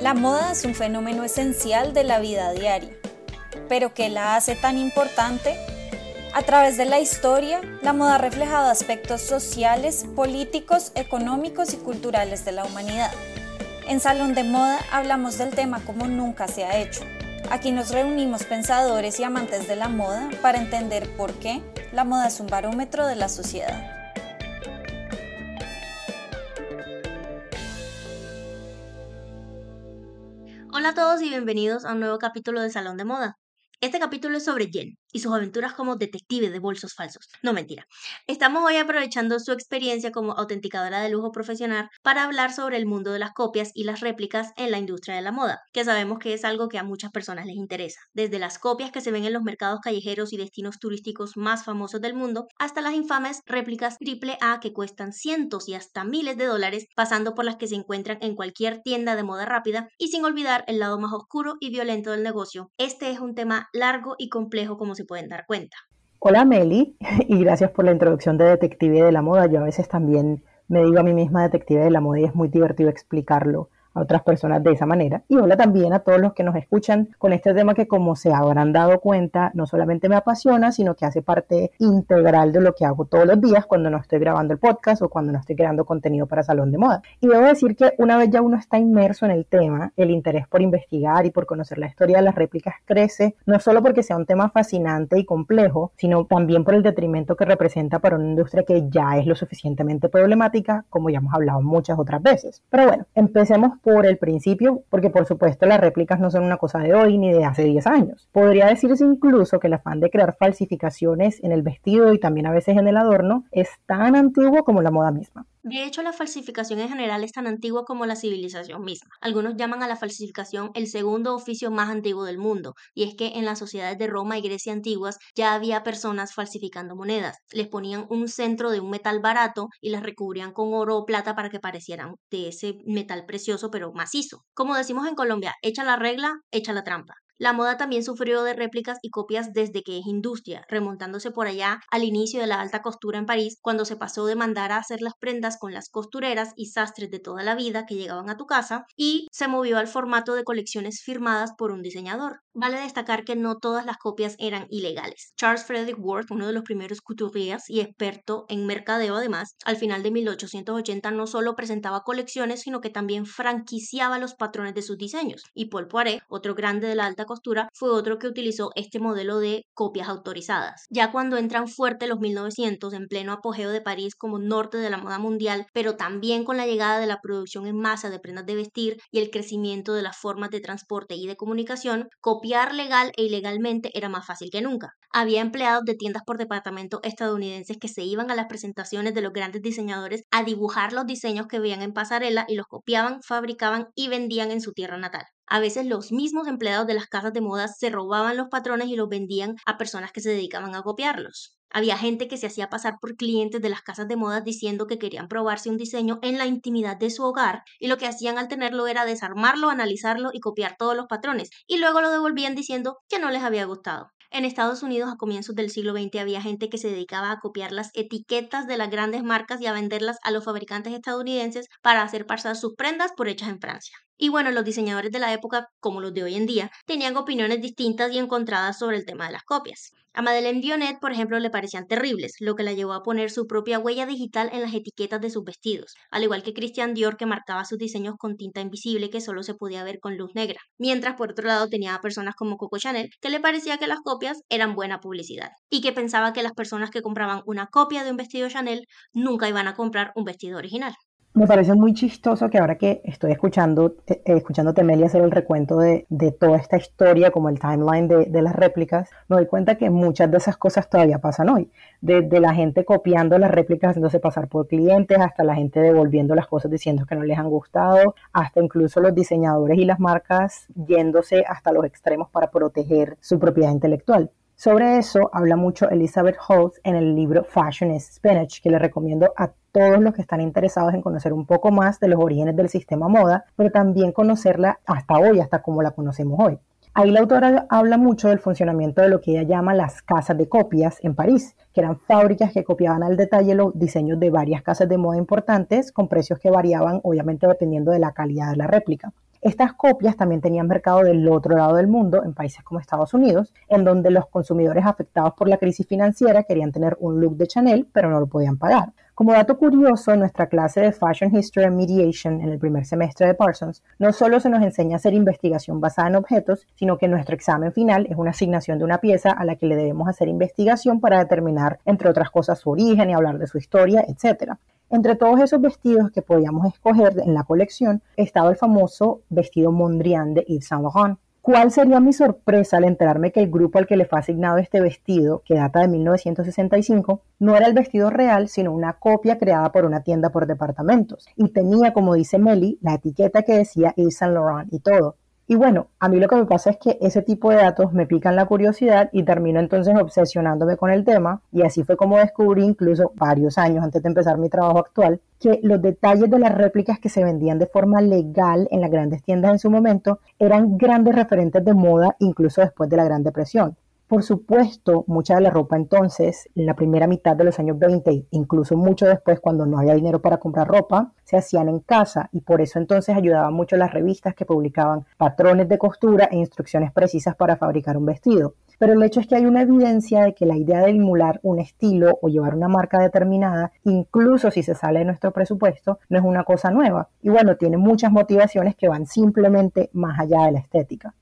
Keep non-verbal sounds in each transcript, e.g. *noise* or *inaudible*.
La moda es un fenómeno esencial de la vida diaria, pero ¿qué la hace tan importante? A través de la historia, la moda ha reflejado aspectos sociales, políticos, económicos y culturales de la humanidad. En Salón de Moda hablamos del tema como nunca se ha hecho. Aquí nos reunimos pensadores y amantes de la moda para entender por qué la moda es un barómetro de la sociedad. Hola a todos y bienvenidos a un nuevo capítulo de Salón de Moda. Este capítulo es sobre Jen y sus aventuras como detective de bolsos falsos. No mentira. Estamos hoy aprovechando su experiencia como autenticadora de lujo profesional para hablar sobre el mundo de las copias y las réplicas en la industria de la moda, que sabemos que es algo que a muchas personas les interesa. Desde las copias que se ven en los mercados callejeros y destinos turísticos más famosos del mundo, hasta las infames réplicas AAA que cuestan cientos y hasta miles de dólares, pasando por las que se encuentran en cualquier tienda de moda rápida y sin olvidar el lado más oscuro y violento del negocio. Este es un tema largo y complejo como pueden dar cuenta. Hola Meli, *laughs* y gracias por la introducción de Detective de la Moda. Yo a veces también me digo a mí misma Detective de la Moda y es muy divertido explicarlo a otras personas de esa manera. Y hola también a todos los que nos escuchan con este tema que como se habrán dado cuenta, no solamente me apasiona, sino que hace parte integral de lo que hago todos los días cuando no estoy grabando el podcast o cuando no estoy creando contenido para Salón de Moda. Y debo decir que una vez ya uno está inmerso en el tema, el interés por investigar y por conocer la historia de las réplicas crece, no solo porque sea un tema fascinante y complejo, sino también por el detrimento que representa para una industria que ya es lo suficientemente problemática, como ya hemos hablado muchas otras veces. Pero bueno, empecemos por el principio, porque por supuesto las réplicas no son una cosa de hoy ni de hace 10 años. Podría decirse incluso que el afán de crear falsificaciones en el vestido y también a veces en el adorno es tan antiguo como la moda misma. De hecho, la falsificación en general es tan antigua como la civilización misma. Algunos llaman a la falsificación el segundo oficio más antiguo del mundo, y es que en las sociedades de Roma y Grecia antiguas ya había personas falsificando monedas. Les ponían un centro de un metal barato y las recubrían con oro o plata para que parecieran de ese metal precioso pero macizo. Como decimos en Colombia, echa la regla, echa la trampa. La moda también sufrió de réplicas y copias desde que es industria, remontándose por allá al inicio de la alta costura en París, cuando se pasó de mandar a hacer las prendas con las costureras y sastres de toda la vida que llegaban a tu casa y se movió al formato de colecciones firmadas por un diseñador. Vale destacar que no todas las copias eran ilegales. Charles Frederick Worth, uno de los primeros couturiers y experto en mercadeo además, al final de 1880 no solo presentaba colecciones, sino que también franquiciaba los patrones de sus diseños. Y Paul Poiret, otro grande de la alta costura, fue otro que utilizó este modelo de copias autorizadas. Ya cuando entran fuerte los 1900, en pleno apogeo de París como norte de la moda mundial, pero también con la llegada de la producción en masa de prendas de vestir y el crecimiento de las formas de transporte y de comunicación, copiar legal e ilegalmente era más fácil que nunca. Había empleados de tiendas por departamento estadounidenses que se iban a las presentaciones de los grandes diseñadores a dibujar los diseños que veían en pasarela y los copiaban, fabricaban y vendían en su tierra natal. A veces los mismos empleados de las casas de moda se robaban los patrones y los vendían a personas que se dedicaban a copiarlos. Había gente que se hacía pasar por clientes de las casas de moda diciendo que querían probarse un diseño en la intimidad de su hogar y lo que hacían al tenerlo era desarmarlo, analizarlo y copiar todos los patrones y luego lo devolvían diciendo que no les había gustado. En Estados Unidos a comienzos del siglo XX había gente que se dedicaba a copiar las etiquetas de las grandes marcas y a venderlas a los fabricantes estadounidenses para hacer pasar sus prendas por hechas en Francia. Y bueno, los diseñadores de la época, como los de hoy en día, tenían opiniones distintas y encontradas sobre el tema de las copias. A Madeleine Dionnet, por ejemplo, le parecían terribles, lo que la llevó a poner su propia huella digital en las etiquetas de sus vestidos, al igual que Christian Dior que marcaba sus diseños con tinta invisible que solo se podía ver con luz negra. Mientras por otro lado tenía a personas como Coco Chanel que le parecía que las copias eran buena publicidad y que pensaba que las personas que compraban una copia de un vestido Chanel nunca iban a comprar un vestido original. Me parece muy chistoso que ahora que estoy escuchando, eh, escuchándote Meli hacer el recuento de, toda esta historia, como el timeline de, las réplicas, me doy cuenta que muchas de esas cosas todavía pasan hoy. Desde la gente copiando las réplicas, haciéndose pasar por clientes, hasta la gente devolviendo las cosas diciendo que no les han gustado, hasta incluso los diseñadores y las marcas yéndose hasta los extremos para proteger su propiedad intelectual. Sobre eso habla mucho Elizabeth Holtz en el libro Fashion is Spinach, que le recomiendo a todos los que están interesados en conocer un poco más de los orígenes del sistema moda, pero también conocerla hasta hoy, hasta como la conocemos hoy. Ahí la autora habla mucho del funcionamiento de lo que ella llama las casas de copias en París, que eran fábricas que copiaban al detalle los diseños de varias casas de moda importantes con precios que variaban obviamente dependiendo de la calidad de la réplica. Estas copias también tenían mercado del otro lado del mundo, en países como Estados Unidos, en donde los consumidores afectados por la crisis financiera querían tener un look de Chanel, pero no lo podían pagar. Como dato curioso, en nuestra clase de Fashion History and Mediation en el primer semestre de Parsons, no solo se nos enseña a hacer investigación basada en objetos, sino que nuestro examen final es una asignación de una pieza a la que le debemos hacer investigación para determinar, entre otras cosas, su origen y hablar de su historia, etc. Entre todos esos vestidos que podíamos escoger en la colección estaba el famoso vestido Mondrian de Yves Saint Laurent. ¿Cuál sería mi sorpresa al enterarme que el grupo al que le fue asignado este vestido, que data de 1965, no era el vestido real, sino una copia creada por una tienda por departamentos? Y tenía, como dice Meli, la etiqueta que decía Yves Saint Laurent y todo. Y bueno, a mí lo que me pasa es que ese tipo de datos me pican la curiosidad y termino entonces obsesionándome con el tema y así fue como descubrí incluso varios años antes de empezar mi trabajo actual que los detalles de las réplicas que se vendían de forma legal en las grandes tiendas en su momento eran grandes referentes de moda incluso después de la Gran Depresión. Por supuesto, mucha de la ropa entonces, en la primera mitad de los años 20, incluso mucho después cuando no había dinero para comprar ropa, se hacían en casa y por eso entonces ayudaban mucho las revistas que publicaban patrones de costura e instrucciones precisas para fabricar un vestido. Pero el hecho es que hay una evidencia de que la idea de emular un estilo o llevar una marca determinada, incluso si se sale de nuestro presupuesto, no es una cosa nueva. Y bueno, tiene muchas motivaciones que van simplemente más allá de la estética.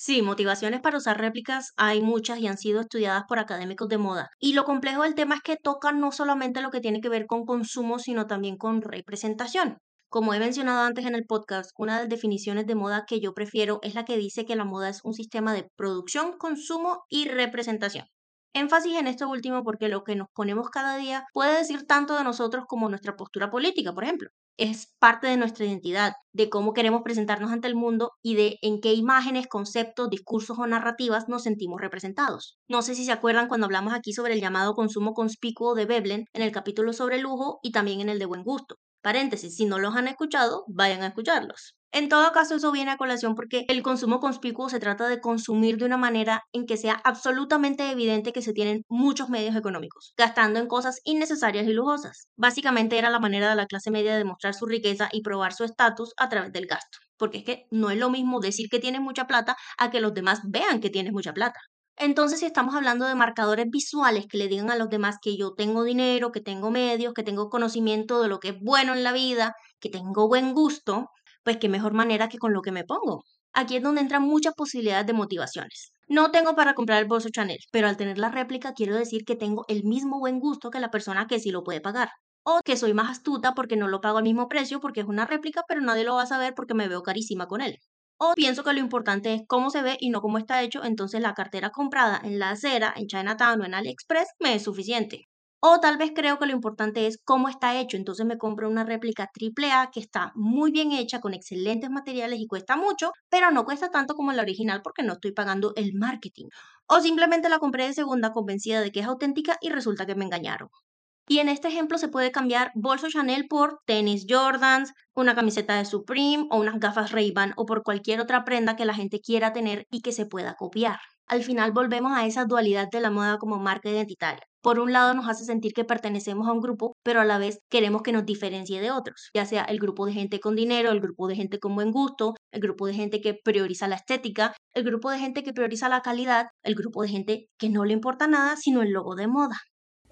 Sí, motivaciones para usar réplicas hay muchas y han sido estudiadas por académicos de moda. Y lo complejo del tema es que tocan no solamente lo que tiene que ver con consumo, sino también con representación. Como he mencionado antes en el podcast, una de las definiciones de moda que yo prefiero es la que dice que la moda es un sistema de producción, consumo y representación. Énfasis en esto último porque lo que nos ponemos cada día puede decir tanto de nosotros como nuestra postura política, por ejemplo es parte de nuestra identidad, de cómo queremos presentarnos ante el mundo y de en qué imágenes, conceptos, discursos o narrativas nos sentimos representados. No sé si se acuerdan cuando hablamos aquí sobre el llamado consumo conspicuo de Veblen en el capítulo sobre lujo y también en el de buen gusto. Paréntesis, si no los han escuchado, vayan a escucharlos. En todo caso, eso viene a colación porque el consumo conspicuo se trata de consumir de una manera en que sea absolutamente evidente que se tienen muchos medios económicos, gastando en cosas innecesarias y lujosas. Básicamente era la manera de la clase media de mostrar su riqueza y probar su estatus a través del gasto. Porque es que no es lo mismo decir que tienes mucha plata a que los demás vean que tienes mucha plata. Entonces, si estamos hablando de marcadores visuales que le digan a los demás que yo tengo dinero, que tengo medios, que tengo conocimiento de lo que es bueno en la vida, que tengo buen gusto, pues qué mejor manera que con lo que me pongo. Aquí es donde entran muchas posibilidades de motivaciones. No tengo para comprar el bolso Chanel, pero al tener la réplica quiero decir que tengo el mismo buen gusto que la persona que sí lo puede pagar. O que soy más astuta porque no lo pago al mismo precio porque es una réplica, pero nadie lo va a saber porque me veo carísima con él. O pienso que lo importante es cómo se ve y no cómo está hecho, entonces la cartera comprada en la acera, en Chinatown o en AliExpress me es suficiente. O tal vez creo que lo importante es cómo está hecho, entonces me compro una réplica AAA que está muy bien hecha, con excelentes materiales y cuesta mucho, pero no cuesta tanto como la original porque no estoy pagando el marketing. O simplemente la compré de segunda convencida de que es auténtica y resulta que me engañaron. Y en este ejemplo se puede cambiar bolso Chanel por tenis Jordans, una camiseta de Supreme o unas gafas Ray-Ban o por cualquier otra prenda que la gente quiera tener y que se pueda copiar. Al final volvemos a esa dualidad de la moda como marca identitaria por un lado nos hace sentir que pertenecemos a un grupo, pero a la vez queremos que nos diferencie de otros, ya sea el grupo de gente con dinero, el grupo de gente con buen gusto, el grupo de gente que prioriza la estética, el grupo de gente que prioriza la calidad, el grupo de gente que no le importa nada sino el logo de moda.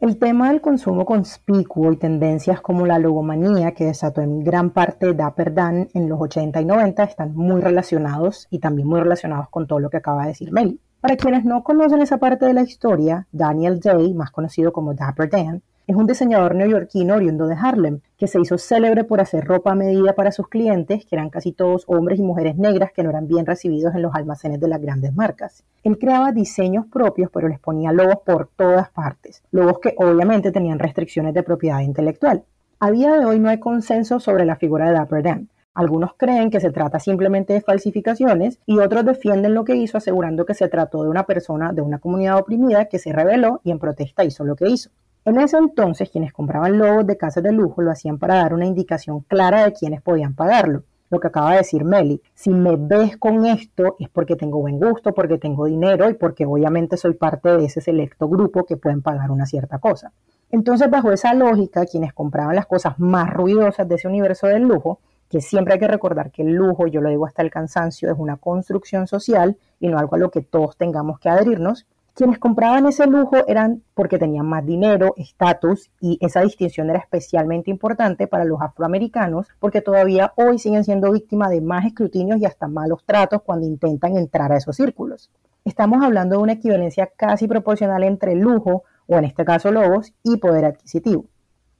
El tema del consumo conspicuo y tendencias como la logomanía que desató en gran parte Dapper Dan en los 80 y 90 están muy relacionados y también muy relacionados con todo lo que acaba de decir Meli. Para quienes no conocen esa parte de la historia, Daniel Day, más conocido como Dapper Dan, es un diseñador neoyorquino oriundo de Harlem, que se hizo célebre por hacer ropa a medida para sus clientes, que eran casi todos hombres y mujeres negras que no eran bien recibidos en los almacenes de las grandes marcas. Él creaba diseños propios, pero les ponía logos por todas partes, logos que obviamente tenían restricciones de propiedad intelectual. A día de hoy no hay consenso sobre la figura de Dapper Dan. Algunos creen que se trata simplemente de falsificaciones y otros defienden lo que hizo asegurando que se trató de una persona de una comunidad oprimida que se rebeló y en protesta hizo lo que hizo. En ese entonces quienes compraban logos de casas de lujo lo hacían para dar una indicación clara de quienes podían pagarlo. Lo que acaba de decir Meli, si me ves con esto es porque tengo buen gusto, porque tengo dinero y porque obviamente soy parte de ese selecto grupo que pueden pagar una cierta cosa. Entonces, bajo esa lógica, quienes compraban las cosas más ruidosas de ese universo del lujo que siempre hay que recordar que el lujo, yo lo digo hasta el cansancio, es una construcción social y no algo a lo que todos tengamos que adherirnos. Quienes compraban ese lujo eran porque tenían más dinero, estatus y esa distinción era especialmente importante para los afroamericanos porque todavía hoy siguen siendo víctimas de más escrutinios y hasta malos tratos cuando intentan entrar a esos círculos. Estamos hablando de una equivalencia casi proporcional entre lujo, o en este caso logos, y poder adquisitivo.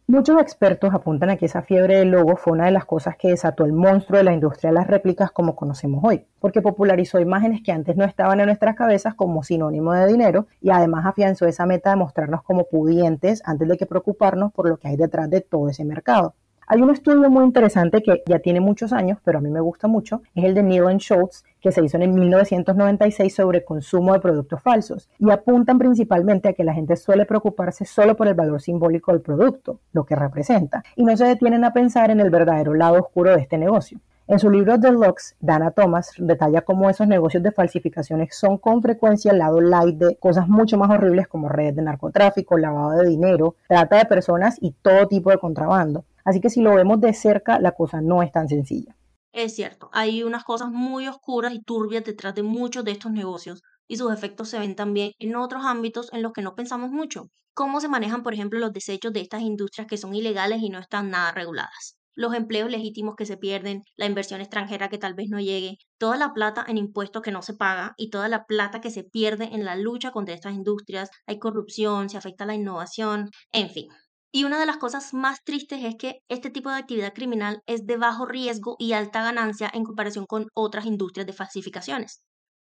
Muchos expertos apuntan a que esa fiebre del logo fue una de las cosas que desató el monstruo de la industria de las réplicas como conocemos hoy, porque popularizó imágenes que antes no estaban en nuestras cabezas como sinónimo de dinero y además afianzó esa meta de mostrarnos como pudientes antes de que preocuparnos por lo que hay detrás de todo ese mercado. Hay un estudio muy interesante que ya tiene muchos años, pero a mí me gusta mucho, es el de Neil Schultz, que se hizo en 1996 sobre consumo de productos falsos y apuntan principalmente a que la gente suele preocuparse solo por el valor simbólico del producto, lo que representa, y no se detienen a pensar en el verdadero lado oscuro de este negocio. En su libro The Lux, Dana Thomas detalla cómo esos negocios de falsificaciones son con frecuencia el lado light de cosas mucho más horribles como redes de narcotráfico, lavado de dinero, trata de personas y todo tipo de contrabando. Así que si lo vemos de cerca, la cosa no es tan sencilla. Es cierto, hay unas cosas muy oscuras y turbias detrás de muchos de estos negocios y sus efectos se ven también en otros ámbitos en los que no pensamos mucho. ¿Cómo se manejan, por ejemplo, los desechos de estas industrias que son ilegales y no están nada reguladas? Los empleos legítimos que se pierden, la inversión extranjera que tal vez no llegue, toda la plata en impuestos que no se paga y toda la plata que se pierde en la lucha contra estas industrias. Hay corrupción, se afecta la innovación, en fin, y una de las cosas más tristes es que este tipo de actividad criminal es de bajo riesgo y alta ganancia en comparación con otras industrias de falsificaciones.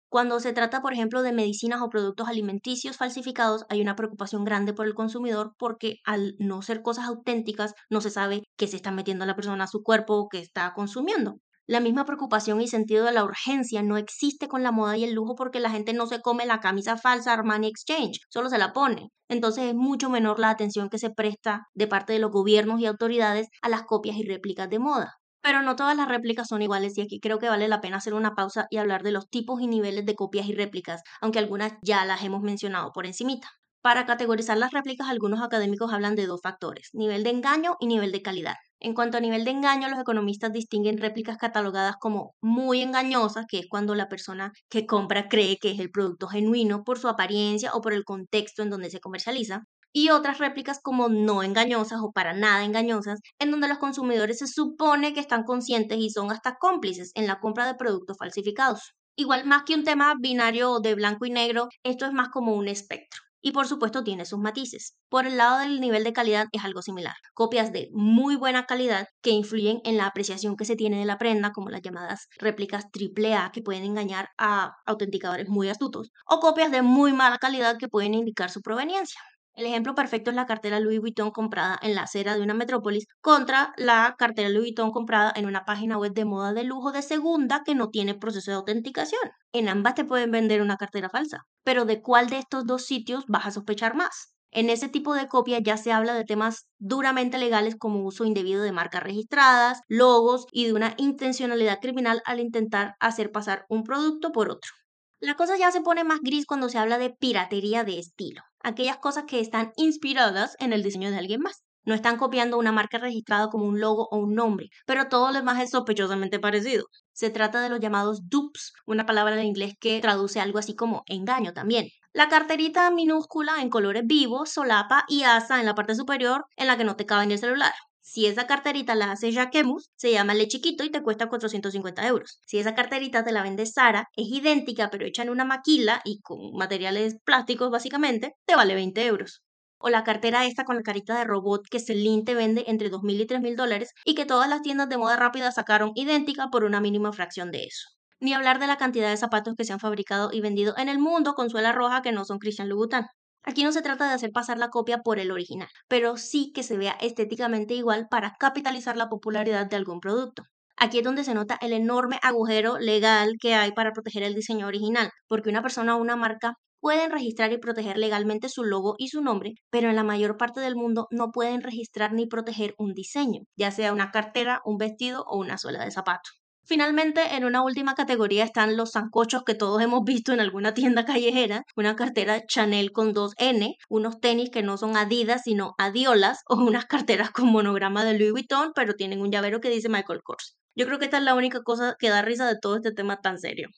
Cuando se trata, por ejemplo, de medicinas o productos alimenticios falsificados, hay una preocupación grande por el consumidor porque al no ser cosas auténticas, no se sabe qué se está metiendo la persona a su cuerpo o qué está consumiendo. La misma preocupación y sentido de la urgencia no existe con la moda y el lujo porque la gente no se come la camisa falsa Armani Exchange, solo se la pone. Entonces es mucho menor la atención que se presta de parte de los gobiernos y autoridades a las copias y réplicas de moda. Pero no todas las réplicas son iguales y aquí creo que vale la pena hacer una pausa y hablar de los tipos y niveles de copias y réplicas, aunque algunas ya las hemos mencionado por encimita. Para categorizar las réplicas, algunos académicos hablan de dos factores, nivel de engaño y nivel de calidad. En cuanto a nivel de engaño, los economistas distinguen réplicas catalogadas como muy engañosas, que es cuando la persona que compra cree que es el producto genuino por su apariencia o por el contexto en donde se comercializa, y otras réplicas como no engañosas o para nada engañosas, en donde los consumidores se supone que están conscientes y son hasta cómplices en la compra de productos falsificados. Igual más que un tema binario de blanco y negro, esto es más como un espectro y por supuesto tiene sus matices. Por el lado del nivel de calidad es algo similar. Copias de muy buena calidad que influyen en la apreciación que se tiene de la prenda, como las llamadas réplicas AAA que pueden engañar a autenticadores muy astutos, o copias de muy mala calidad que pueden indicar su proveniencia. El ejemplo perfecto es la cartera Louis Vuitton comprada en la acera de una metrópolis contra la cartera Louis Vuitton comprada en una página web de moda de lujo de segunda que no tiene proceso de autenticación. En ambas te pueden vender una cartera falsa, pero ¿de cuál de estos dos sitios vas a sospechar más? En ese tipo de copia ya se habla de temas duramente legales como uso indebido de marcas registradas, logos y de una intencionalidad criminal al intentar hacer pasar un producto por otro. La cosa ya se pone más gris cuando se habla de piratería de estilo, aquellas cosas que están inspiradas en el diseño de alguien más. No están copiando una marca registrada como un logo o un nombre, pero todo lo demás es sospechosamente parecido. Se trata de los llamados dupes, una palabra en inglés que traduce algo así como engaño también. La carterita minúscula en colores vivos, solapa y asa en la parte superior en la que no te cabe en el celular. Si esa carterita la hace Jacquemus, se llama Le Chiquito y te cuesta 450 euros. Si esa carterita te la vende Sara, es idéntica pero hecha en una maquila y con materiales plásticos básicamente, te vale 20 euros. O la cartera esta con la carita de robot que Celine te vende entre 2.000 y 3.000 dólares y que todas las tiendas de moda rápida sacaron idéntica por una mínima fracción de eso. Ni hablar de la cantidad de zapatos que se han fabricado y vendido en el mundo con suela roja que no son Christian Louboutin. Aquí no se trata de hacer pasar la copia por el original, pero sí que se vea estéticamente igual para capitalizar la popularidad de algún producto. Aquí es donde se nota el enorme agujero legal que hay para proteger el diseño original, porque una persona o una marca pueden registrar y proteger legalmente su logo y su nombre, pero en la mayor parte del mundo no pueden registrar ni proteger un diseño, ya sea una cartera, un vestido o una suela de zapato. Finalmente, en una última categoría están los zancochos que todos hemos visto en alguna tienda callejera, una cartera Chanel con dos N, unos tenis que no son Adidas sino Adiolas o unas carteras con monograma de Louis Vuitton pero tienen un llavero que dice Michael Kors. Yo creo que esta es la única cosa que da risa de todo este tema tan serio.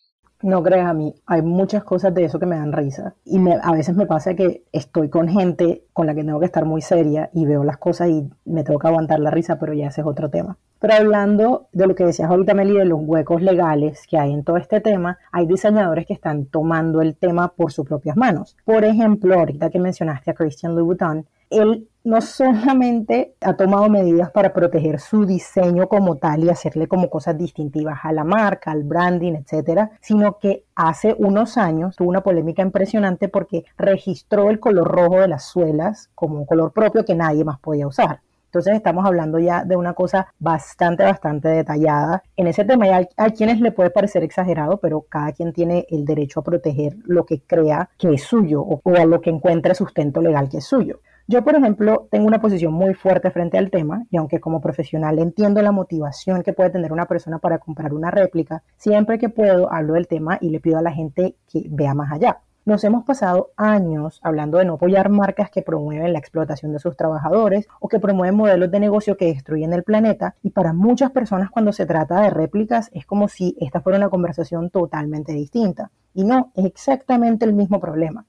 No creas a mí, hay muchas cosas de eso que me dan risa. Y a veces me pasa que estoy con gente con la que tengo que estar muy seria y veo las cosas y me tengo que aguantar la risa, pero ya ese es otro tema. Pero hablando de lo que decías ahorita, Meli, de los huecos legales que hay en todo este tema, hay diseñadores que están tomando el tema por sus propias manos. Por ejemplo, ahorita que mencionaste a Christian Louboutin, él no solamente ha tomado medidas para proteger su diseño como tal y hacerle como cosas distintivas a la marca, al branding, etcétera, sino que hace unos años tuvo una polémica impresionante porque registró el color rojo de las suelas como un color propio que nadie más podía usar. Entonces estamos hablando ya de una cosa bastante, bastante detallada. En ese tema hay, hay, quienes le puede parecer exagerado, pero cada quien tiene el derecho a proteger lo que crea que es suyo o, o a lo que encuentre sustento legal que es suyo. Yo, por ejemplo, tengo una posición muy fuerte frente al tema y aunque como profesional entiendo la motivación que puede tener una persona para comprar una réplica, siempre que puedo hablo del tema y le pido a la gente que vea más allá. Nos hemos pasado años hablando de no apoyar marcas que promueven la explotación de sus trabajadores o que promueven modelos de negocio que destruyen el planeta y para muchas personas cuando se trata de réplicas es como si esta fuera una conversación totalmente distinta. Y no, es exactamente el mismo problema.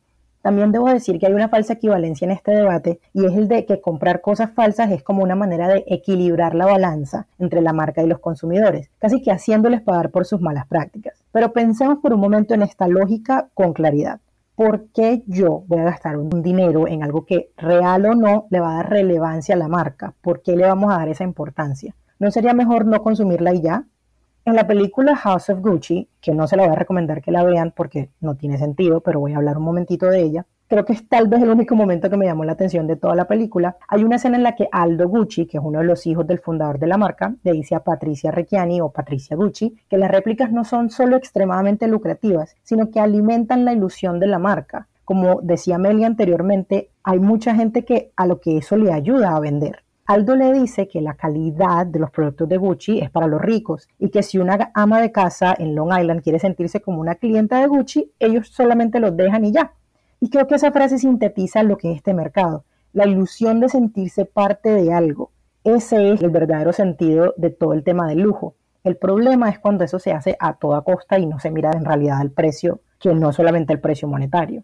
También debo decir que hay una falsa equivalencia en este debate y es el de que comprar cosas falsas es como una manera de equilibrar la balanza entre la marca y los consumidores, casi que haciéndoles pagar por sus malas prácticas. Pero pensemos por un momento en esta lógica con claridad. ¿Por qué yo voy a gastar un dinero en algo que real o no le va a dar relevancia a la marca? ¿Por qué le vamos a dar esa importancia? ¿No sería mejor no consumirla y ya? En la película House of Gucci, que no se la voy a recomendar que la vean porque no tiene sentido, pero voy a hablar un momentito de ella, creo que es tal vez el único momento que me llamó la atención de toda la película. Hay una escena en la que Aldo Gucci, que es uno de los hijos del fundador de la marca, le dice a Patricia Recchiani o Patricia Gucci que las réplicas no son solo extremadamente lucrativas, sino que alimentan la ilusión de la marca. Como decía Meli anteriormente, hay mucha gente que a lo que eso le ayuda a vender. Aldo le dice que la calidad de los productos de Gucci es para los ricos y que si una ama de casa en Long Island quiere sentirse como una clienta de Gucci, ellos solamente los dejan y ya. Y creo que esa frase sintetiza lo que es este mercado, la ilusión de sentirse parte de algo. Ese es el verdadero sentido de todo el tema del lujo. El problema es cuando eso se hace a toda costa y no se mira en realidad el precio, que no solamente el precio monetario.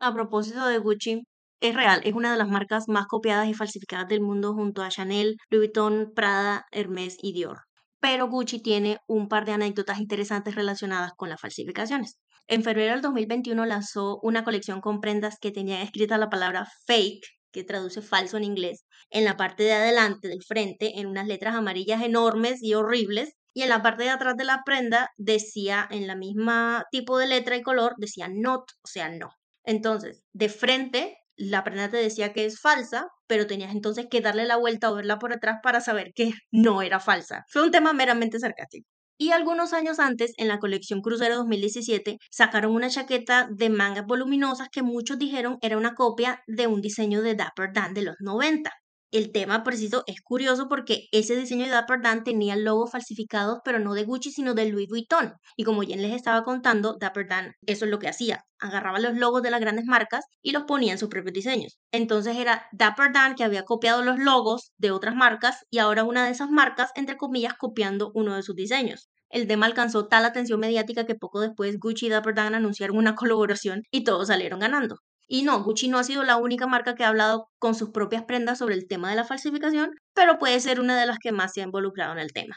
A propósito de Gucci, es real, es una de las marcas más copiadas y falsificadas del mundo junto a Chanel, Louis Vuitton, Prada, Hermès y Dior. Pero Gucci tiene un par de anécdotas interesantes relacionadas con las falsificaciones. En febrero del 2021 lanzó una colección con prendas que tenía escrita la palabra fake, que traduce falso en inglés, en la parte de adelante del frente en unas letras amarillas enormes y horribles y en la parte de atrás de la prenda decía en la misma tipo de letra y color decía not, o sea, no. Entonces, de frente la prenda te decía que es falsa, pero tenías entonces que darle la vuelta o verla por atrás para saber que *laughs* no era falsa. Fue un tema meramente sarcástico. Y algunos años antes, en la colección Crucero 2017, sacaron una chaqueta de mangas voluminosas que muchos dijeron era una copia de un diseño de Dapper Dan de los 90 el tema preciso es curioso porque ese diseño de Dapper Dan tenía logos falsificados, pero no de Gucci, sino de Louis Vuitton. Y como ya les estaba contando, Dapper Dan eso es lo que hacía. Agarraba los logos de las grandes marcas y los ponía en sus propios diseños. Entonces era Dapper Dan que había copiado los logos de otras marcas y ahora una de esas marcas, entre comillas, copiando uno de sus diseños. El tema alcanzó tal atención mediática que poco después Gucci y Dapper Dan anunciaron una *laughs* colaboración y todos salieron ganando. Y no, Gucci no ha sido la única marca que ha hablado con sus propias prendas sobre el tema de la falsificación, pero puede ser una de las que más se ha involucrado en el tema.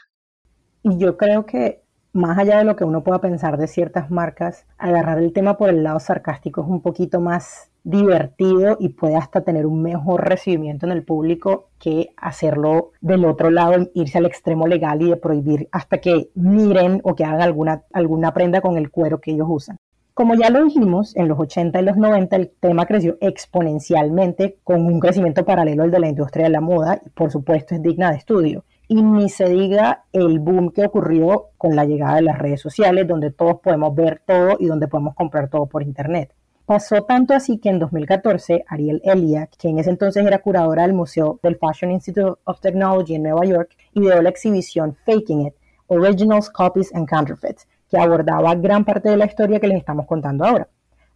Y yo creo que más allá de lo que uno pueda pensar de ciertas marcas, agarrar el tema por el lado sarcástico es un poquito más divertido y puede hasta tener un mejor recibimiento en el público que hacerlo del otro lado, irse al extremo legal y de prohibir hasta que miren o que hagan alguna, alguna prenda con el cuero que ellos usan. Como ya lo dijimos, en los 80 y los 90 el tema creció exponencialmente con un crecimiento paralelo al de la industria de la moda y por supuesto es digna de estudio. Y ni se diga el boom que ocurrió con la llegada de las redes sociales, donde todos podemos ver todo y donde podemos comprar todo por internet. Pasó tanto así que en 2014 Ariel Elia, que en ese entonces era curadora del Museo del Fashion Institute of Technology en Nueva York, ideó la exhibición Faking It, Originals, Copies and Counterfeits, que abordaba gran parte de la historia que les estamos contando ahora.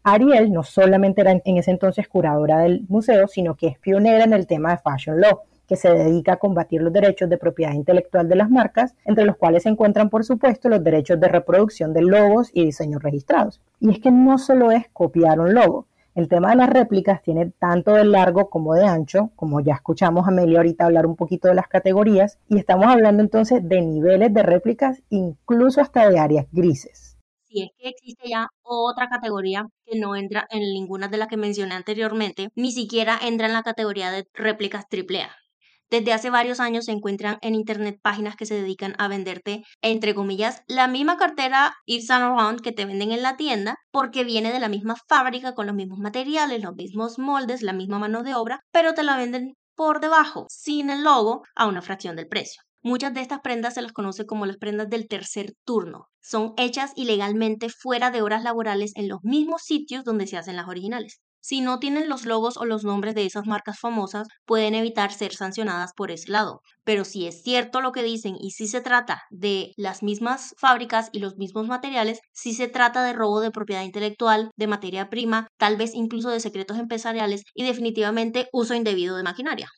Ariel no solamente era en ese entonces curadora del museo, sino que es pionera en el tema de Fashion Law, que se dedica a combatir los derechos de propiedad intelectual de las marcas, entre los cuales se encuentran, por supuesto, los derechos de reproducción de logos y diseños registrados. Y es que no solo es copiar un logo, el tema de las réplicas tiene tanto de largo como de ancho, como ya escuchamos a Amelia ahorita hablar un poquito de las categorías, y estamos hablando entonces de niveles de réplicas, incluso hasta de áreas grises. Si es que existe ya otra categoría que no entra en ninguna de las que mencioné anteriormente, ni siquiera entra en la categoría de réplicas AAA. Desde hace varios años se encuentran en internet páginas que se dedican a venderte, entre comillas, la misma cartera Yves Saint Laurent que te venden en la tienda, porque viene de la misma fábrica, con los mismos materiales, los mismos moldes, la misma mano de obra, pero te la venden por debajo, sin el logo, a una fracción del precio. Muchas de estas prendas se las conoce como las prendas del tercer turno. Son hechas ilegalmente fuera de horas laborales en los mismos sitios donde se hacen las originales. Si no tienen los logos o los nombres de esas marcas famosas, pueden evitar ser sancionadas por ese lado. Pero si es cierto lo que dicen y si se trata de las mismas fábricas y los mismos materiales, si se trata de robo de propiedad intelectual, de materia prima, tal vez incluso de secretos empresariales y definitivamente uso indebido de maquinaria.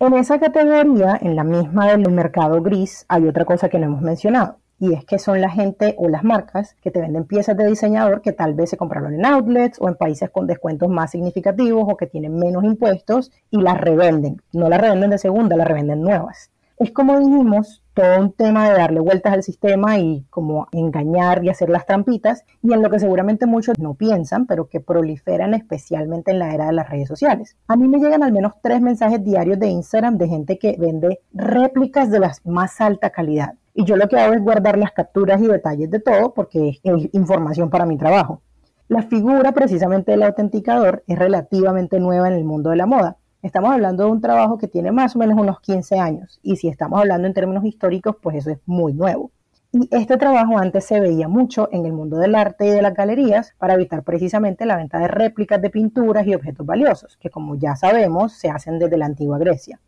En esa categoría, en la misma del mercado gris, hay otra cosa que no hemos mencionado y es que son la gente o las marcas que te venden piezas de diseñador que tal vez se compraron en outlets o en países con descuentos más significativos o que tienen menos impuestos y las revenden. No las revenden de segunda, las revenden nuevas. Es como dijimos, todo un tema de darle vueltas al sistema y como engañar y hacer las trampitas y en lo que seguramente muchos no piensan, pero que proliferan especialmente en la era de las redes sociales. A mí me llegan al menos tres mensajes diarios de Instagram de gente que vende réplicas de la más alta calidad y yo lo que hago es guardar las capturas y detalles de todo porque es información para mi trabajo. La figura precisamente del autenticador es relativamente nueva en el mundo de la moda. Estamos hablando de un trabajo que tiene más o menos unos 15 años y si estamos hablando en términos históricos, pues eso es muy nuevo. Y este trabajo antes se veía mucho en el mundo del arte y de las galerías para evitar precisamente la venta de réplicas de pinturas y objetos valiosos, que como ya sabemos se hacen desde la antigua Grecia.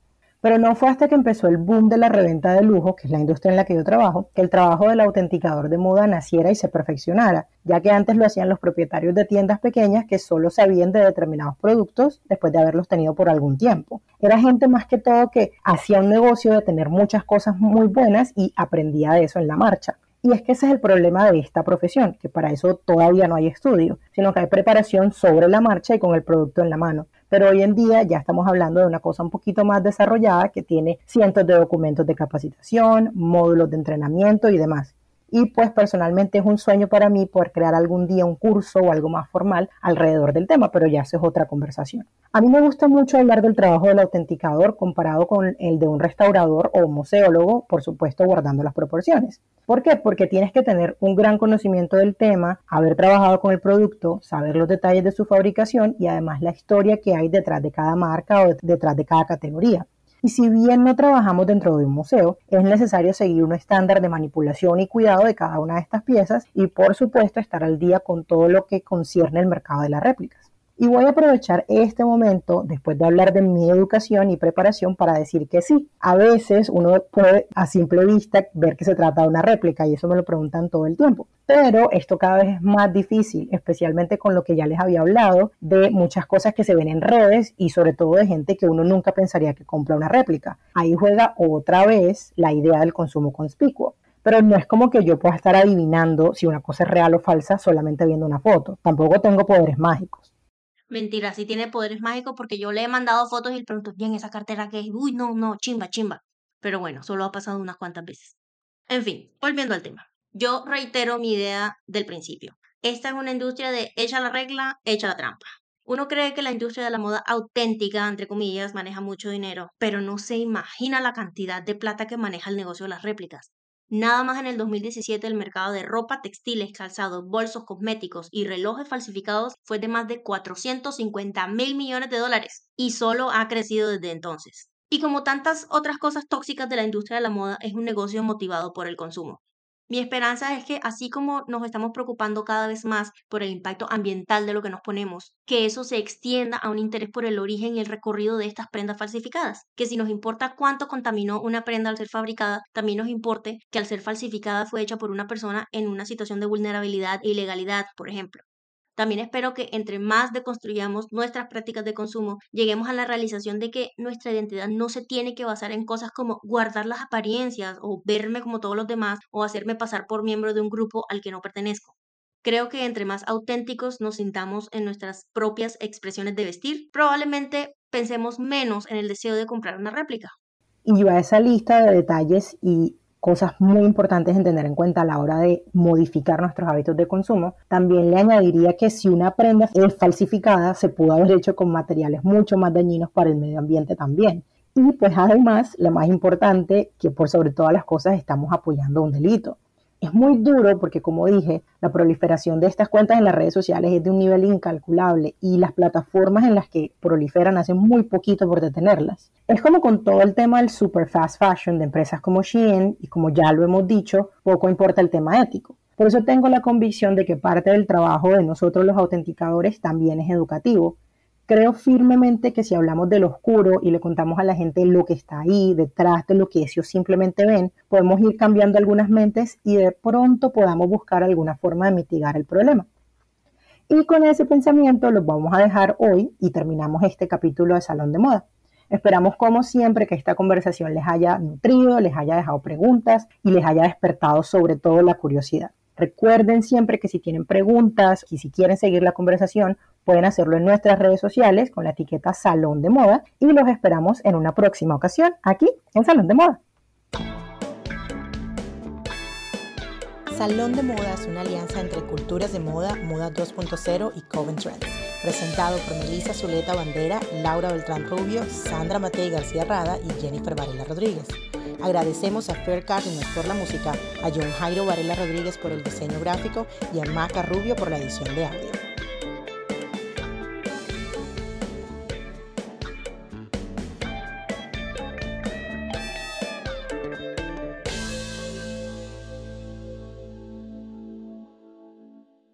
Pero no fue hasta que empezó el boom de la reventa de lujo, que es la industria en la que yo trabajo, que el trabajo del autenticador de moda naciera y se perfeccionara, ya que antes lo hacían los propietarios de tiendas pequeñas que solo sabían de determinados productos después de haberlos tenido por algún tiempo. Era gente más que todo que hacía un negocio de tener muchas cosas muy buenas y aprendía de eso en la marcha. Y es que ese es el problema de esta profesión, que para eso todavía no hay estudio, sino que hay preparación sobre la marcha y con el producto en la mano pero hoy en día ya estamos hablando de una cosa un poquito más desarrollada que tiene cientos de documentos de capacitación, módulos de entrenamiento y demás. Y pues personalmente es un sueño para mí poder crear algún día un curso o algo más formal alrededor del tema, pero ya eso es otra conversación. A mí me gusta mucho hablar del trabajo del autenticador comparado con el de un restaurador o museólogo, por supuesto guardando las proporciones. ¿Por qué? Porque tienes que tener un gran conocimiento del tema, haber trabajado con el producto, saber los detalles de su fabricación y además la historia que hay detrás de cada marca o detrás de cada categoría. Y si bien no trabajamos dentro de un museo, es necesario seguir un estándar de manipulación y cuidado de cada una de estas piezas y por supuesto estar al día con todo lo que concierne el mercado de las réplicas. Y voy a aprovechar este momento, después de hablar de mi educación y preparación, para decir que sí, a veces uno puede a simple vista ver que se trata de una réplica y eso me lo preguntan todo el tiempo. Pero esto cada vez es más difícil, especialmente con lo que ya les había hablado, de muchas cosas que se ven en redes y sobre todo de gente que uno nunca pensaría que compra una réplica. Ahí juega otra vez la idea del consumo conspicuo pero no es como que yo pueda estar adivinando si una cosa es real o falsa solamente viendo una foto. Tampoco tengo poderes mágicos. Mentira, sí tiene poderes mágicos porque yo le he mandado fotos y le pregunto, bien, esa cartera que es, uy, no, no, chimba, chimba. Pero bueno, solo ha pasado unas cuantas veces. En fin, volviendo al tema. Yo reitero mi idea del principio. Esta es una industria de echa la regla, echa la trampa. Uno cree que la industria de la moda auténtica, entre comillas, maneja mucho dinero, pero no se imagina la cantidad de plata que maneja el negocio de las réplicas. Nada más en el 2017 el mercado de ropa, textiles, calzados, bolsos, cosméticos y relojes falsificados fue de más de 450 mil millones de dólares y solo ha crecido desde entonces. Y como tantas otras cosas tóxicas de la industria de la moda, es un negocio motivado por el consumo. Mi esperanza es que así como nos estamos preocupando cada vez más por el impacto ambiental de lo que nos ponemos, que eso se extienda a un interés por el origen y el recorrido de estas prendas falsificadas, que si nos importa cuánto contaminó una prenda al ser fabricada, también nos importe que al ser falsificada fue hecha por una persona en una situación de vulnerabilidad e ilegalidad, por ejemplo. También espero que entre más deconstruyamos nuestras prácticas de consumo, lleguemos a la realización de que nuestra identidad no se tiene que basar en cosas como guardar las apariencias o verme como todos los demás o hacerme pasar por miembro de un grupo al que no pertenezco. Creo que entre más auténticos nos sintamos en nuestras propias expresiones de vestir, probablemente pensemos menos en el deseo de comprar una réplica. Y a esa lista de detalles y cosas muy importantes en tener en cuenta a la hora de modificar nuestros hábitos de consumo, también le añadiría que si una prenda es falsificada, se pudo haber hecho con materiales mucho más dañinos para el medio ambiente también. Y pues además, lo más importante, que por sobre todas las cosas estamos apoyando un delito. Es muy duro porque, como dije, la proliferación de estas cuentas en las redes sociales es de un nivel incalculable y las plataformas en las que proliferan hacen muy poquito por detenerlas. Es como con todo el tema del super fast fashion de empresas como Shein y como ya lo hemos dicho, poco importa el tema ético. Por eso tengo la convicción de que parte del trabajo de nosotros los autenticadores también es educativo Creo firmemente que si hablamos de lo oscuro y le contamos a la gente lo que está ahí, detrás de lo que ellos simplemente ven, podemos ir cambiando algunas mentes y de pronto podamos buscar alguna forma de mitigar el problema. Y con ese pensamiento los vamos a dejar hoy y terminamos este capítulo de Salón de Moda. Esperamos como siempre que esta conversación les haya nutrido, les haya dejado preguntas y les haya despertado sobre todo la curiosidad. Recuerden siempre que si tienen preguntas y si quieren seguir la conversación, pueden hacerlo en nuestras redes sociales con la etiqueta Salón de Moda y los esperamos en una próxima ocasión aquí en Salón de Moda. Salón de Moda es una alianza entre Culturas de Moda, Moda 2.0 y Coven Trends, presentado por Melissa Zuleta Bandera, Laura Beltrán Rubio, Sandra Matei García Rada y Jennifer Varela Rodríguez. Agradecemos a Fair Cardinals por la música, a John Jairo Varela Rodríguez por el diseño gráfico y a Maca Rubio por la edición de audio.